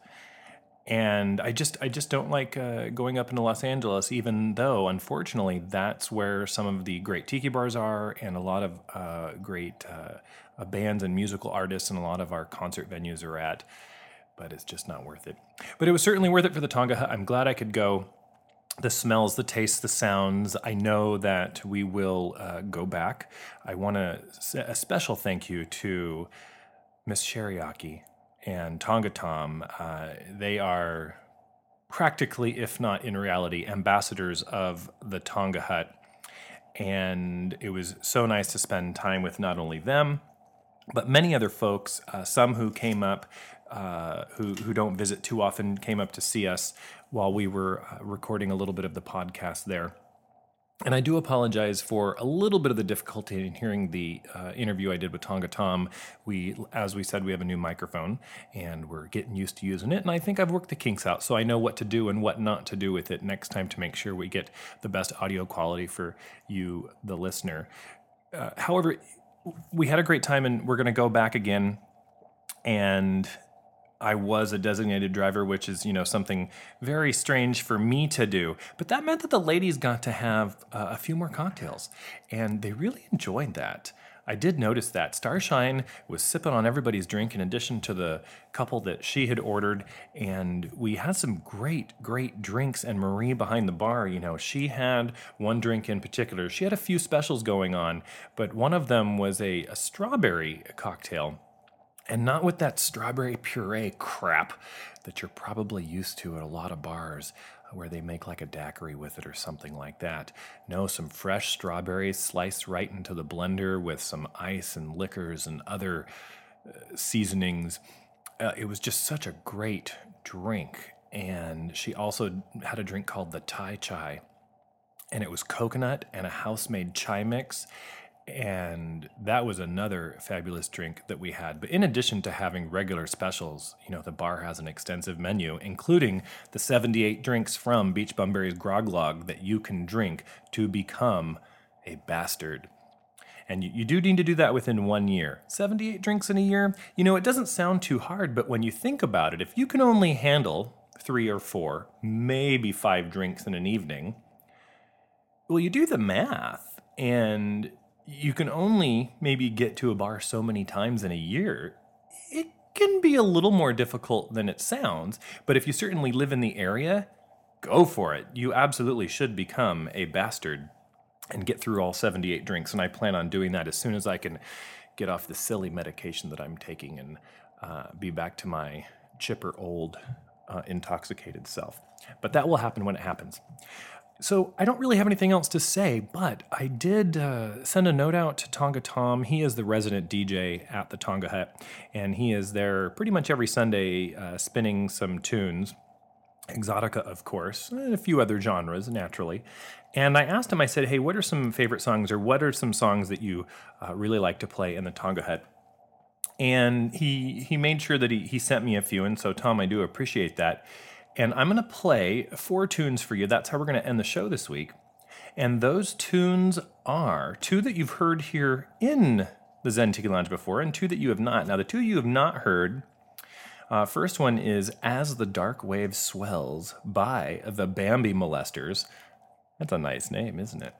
A: and I just I just don't like uh, going up into Los Angeles, even though unfortunately that's where some of the great tiki bars are, and a lot of uh, great uh, bands and musical artists, and a lot of our concert venues are at. But it's just not worth it. But it was certainly worth it for the Tonga Hut. I'm glad I could go. The smells, the tastes, the sounds. I know that we will uh, go back. I want to say a special thank you to Miss Sheriaki and Tonga Tom. Uh, they are practically, if not in reality, ambassadors of the Tonga Hut. And it was so nice to spend time with not only them, but many other folks, uh, some who came up, uh, who, who don't visit too often, came up to see us while we were uh, recording a little bit of the podcast there. And I do apologize for a little bit of the difficulty in hearing the uh, interview I did with Tonga Tom. We, as we said, we have a new microphone and we're getting used to using it. And I think I've worked the kinks out, so I know what to do and what not to do with it next time to make sure we get the best audio quality for you, the listener. Uh, however, we had a great time and we're going to go back again. And I was a designated driver, which is, you know, something very strange for me to do. But that meant that the ladies got to have uh, a few more cocktails, and they really enjoyed that. I did notice that Starshine was sipping on everybody's drink in addition to the couple that she had ordered, and we had some great, great drinks. And Marie behind the bar, you know, she had one drink in particular. She had a few specials going on, but one of them was a, a strawberry cocktail and not with that strawberry puree crap that you're probably used to at a lot of bars uh, where they make like a daiquiri with it or something like that. No, some fresh strawberries sliced right into the blender with some ice and liquors and other uh, seasonings. Uh, it was just such a great drink. And she also had a drink called the Thai Chai, and it was coconut and a house made chai mix and that was another fabulous drink that we had. But in addition to having regular specials, you know, the bar has an extensive menu, including the 78 drinks from Beachbum Berry's Grog Log that you can drink to become a bastard. And you, you do need to do that within one year. 78 drinks in a year, you know, it doesn't sound too hard, but when you think about it, if you can only handle three or four, maybe five drinks in an evening, well, you do the math and you can only maybe get to a bar so many times in a year. It can be a little more difficult than it sounds, but if you certainly live in the area, go for it. You absolutely should become a bastard and get through all 78 drinks. And I plan on doing that as soon as I can get off the silly medication that I'm taking and uh, be back to my chipper old uh, intoxicated self. But that will happen when it happens. So I don't really have anything else to say, but I did uh, send a note out to Tonga Tom. He is the resident DJ at the Tonga Hut, and he is there pretty much every Sunday uh, spinning some tunes. Exotica, of course, and a few other genres, naturally. And I asked him, I said, hey, what are some favorite songs, or what are some songs that you uh, really like to play in the Tonga Hut? And he he made sure that he, he sent me a few, and so Tom, I do appreciate that. And I'm going to play four tunes for you. That's how we're going to end the show this week. And those tunes are two that you've heard here in the Zen Tiki Lounge before, and two that you have not. Now, the two you have not heard uh, first one is As the Dark Wave Swells by the Bambi Molesters. That's a nice name, isn't it?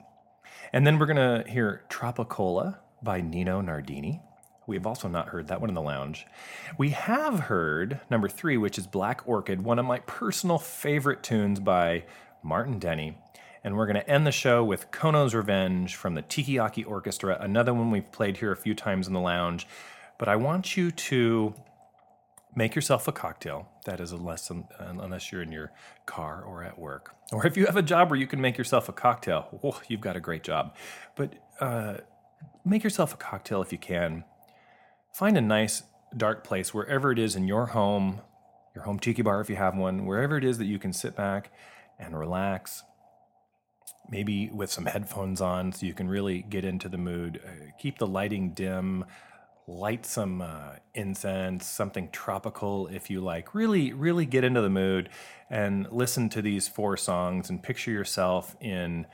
A: And then we're going to hear Tropicola by Nino Nardini. We've also not heard that one in the lounge. We have heard number three, which is Black Orchid, one of my personal favorite tunes by Martin Denny. And we're going to end the show with Kono's Revenge from the Tikiyaki Orchestra, another one we've played here a few times in the lounge. But I want you to make yourself a cocktail. That is unless unless you're in your car or at work, or if you have a job where you can make yourself a cocktail. Oh, you've got a great job. But uh, make yourself a cocktail if you can. Find a nice dark place wherever it is in your home, your home tiki bar if you have one, wherever it is that you can sit back and relax. Maybe with some headphones on so you can really get into the mood. Uh, keep the lighting dim light some uh, incense, something tropical if you like. Really, really get into the mood and listen to these four songs and picture yourself in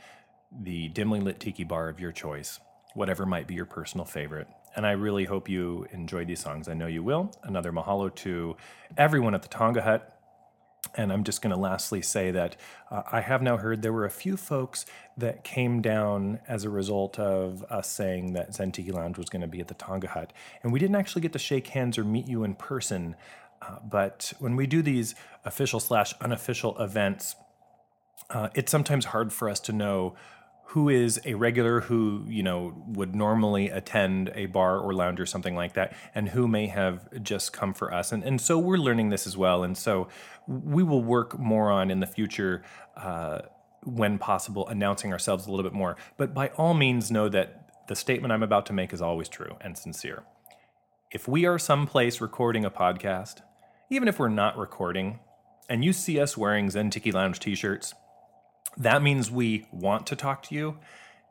A: the dimly lit tiki bar of your choice, whatever might be your personal favorite. And I really hope you enjoyed these songs. I know you will. Another mahalo to everyone at the Tonga Hut and I'm just going to lastly say that uh, I have now heard there were a few folks that came down as a result of us saying that Zen Tiki Lounge was going to be at the Tonga Hut. And we didn't actually get to shake hands or meet you in person. Uh, but when we do these official slash unofficial events, uh, it's sometimes hard for us to know who is a regular who you know would normally attend a bar or lounge or something like that and who may have just come for us. And, and so we're learning this as well. And so we will work more on in the future uh, when possible announcing ourselves a little bit more. But by all means know that the statement i'm about to make is always true and sincere. If we are someplace recording a podcast even if we're not recording and you see us wearing zen tiki lounge t-shirts that means we want to talk to you,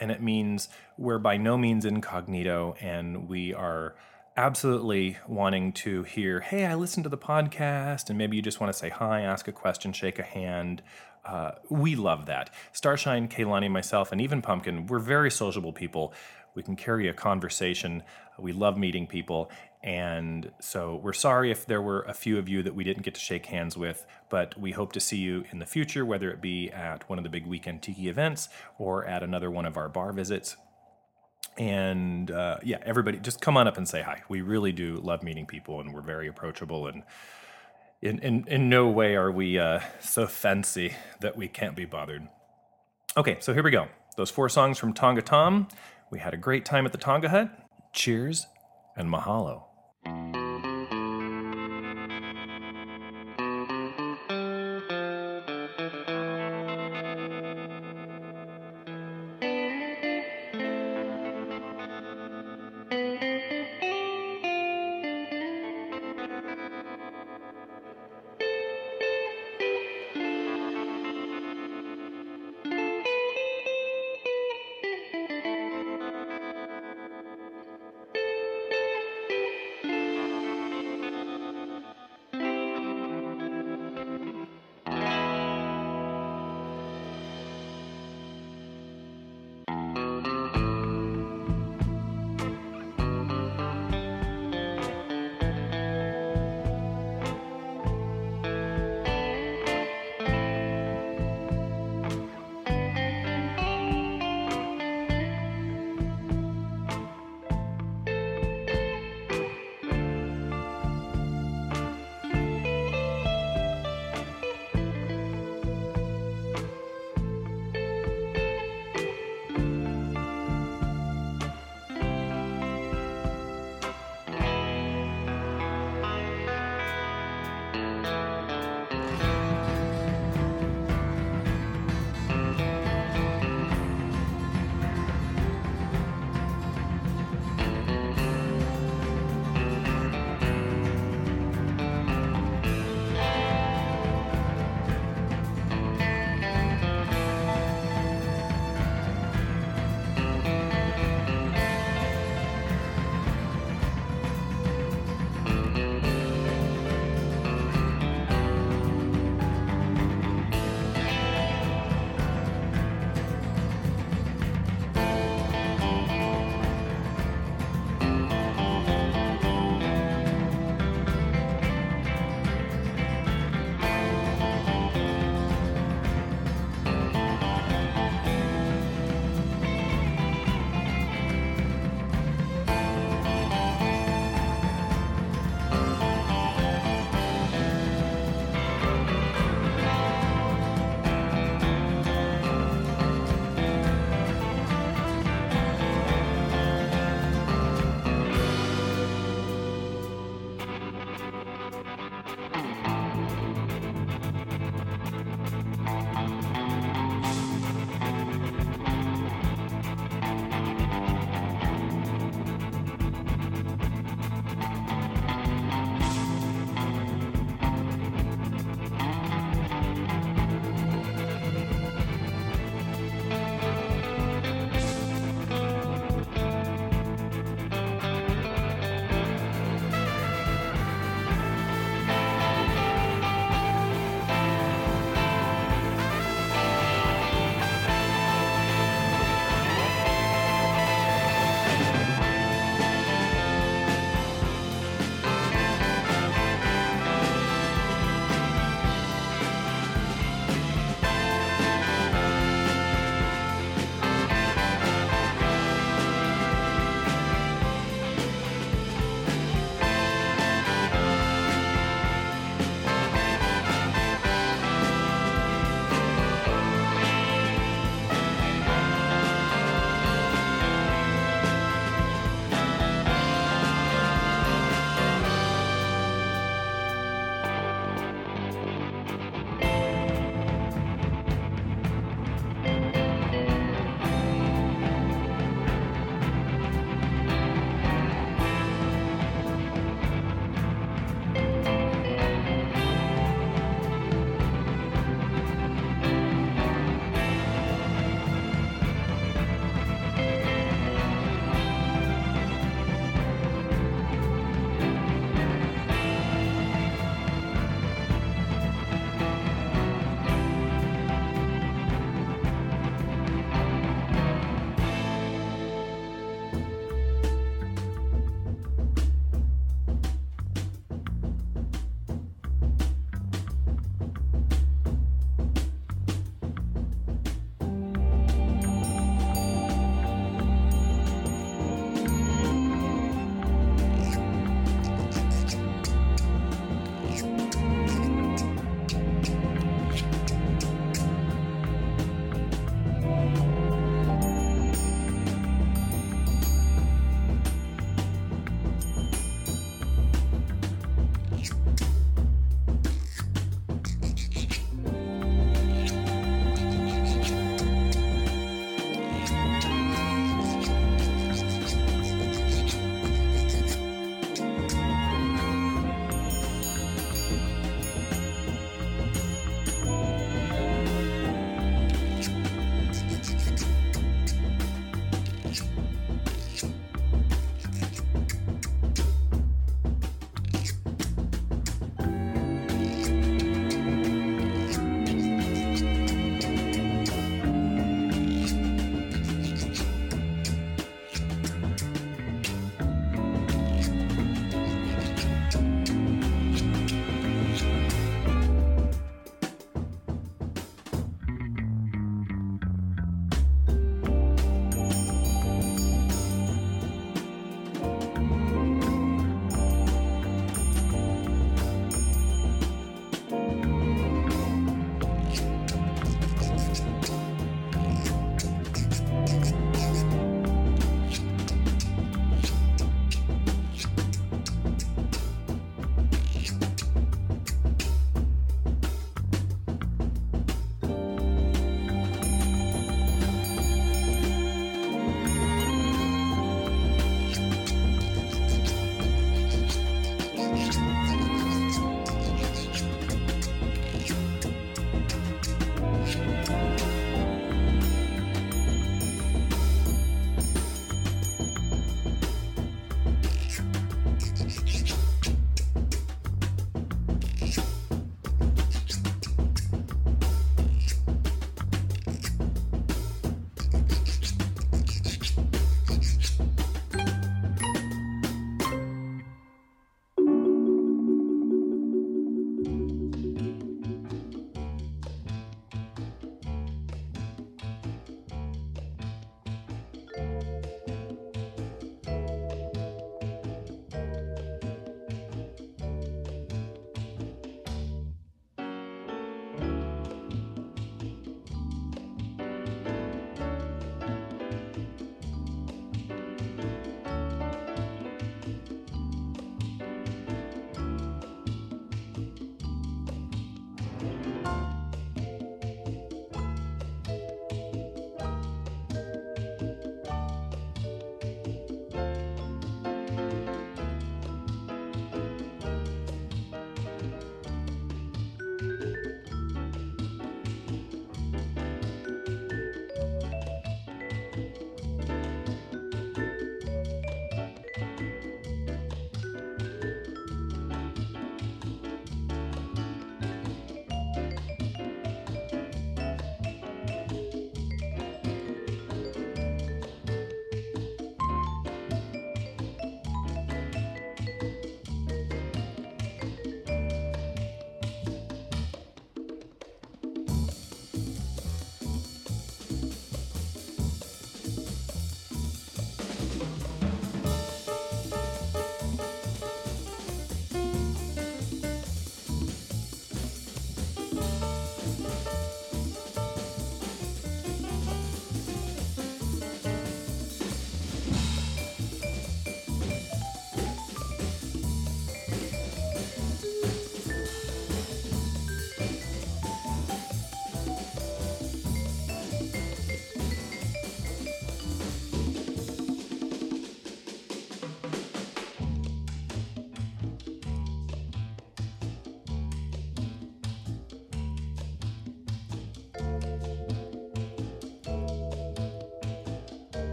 A: and it means we're by no means incognito, and we are absolutely wanting to hear, hey, I listened to the podcast, and maybe you just want to say hi, ask a question, shake a hand. Uh, we love that. Starshine, Kaylani, myself, and even Pumpkin, we're very sociable people. We can carry a conversation. We love meeting people. And so we're sorry if there were a few of you that we didn't get to shake hands with, but we hope to see you in the future, whether it be at one of the big weekend tiki events or at another one of our bar visits. And uh, yeah, everybody just come on up and say hi. We really do love meeting people and we're very approachable. And in, in, in no way are we uh, so fancy that we can't be bothered. Okay, so here we go. Those four songs from Tonga Tom. We had a great time at the Tonga Hut. Cheers and mahalo.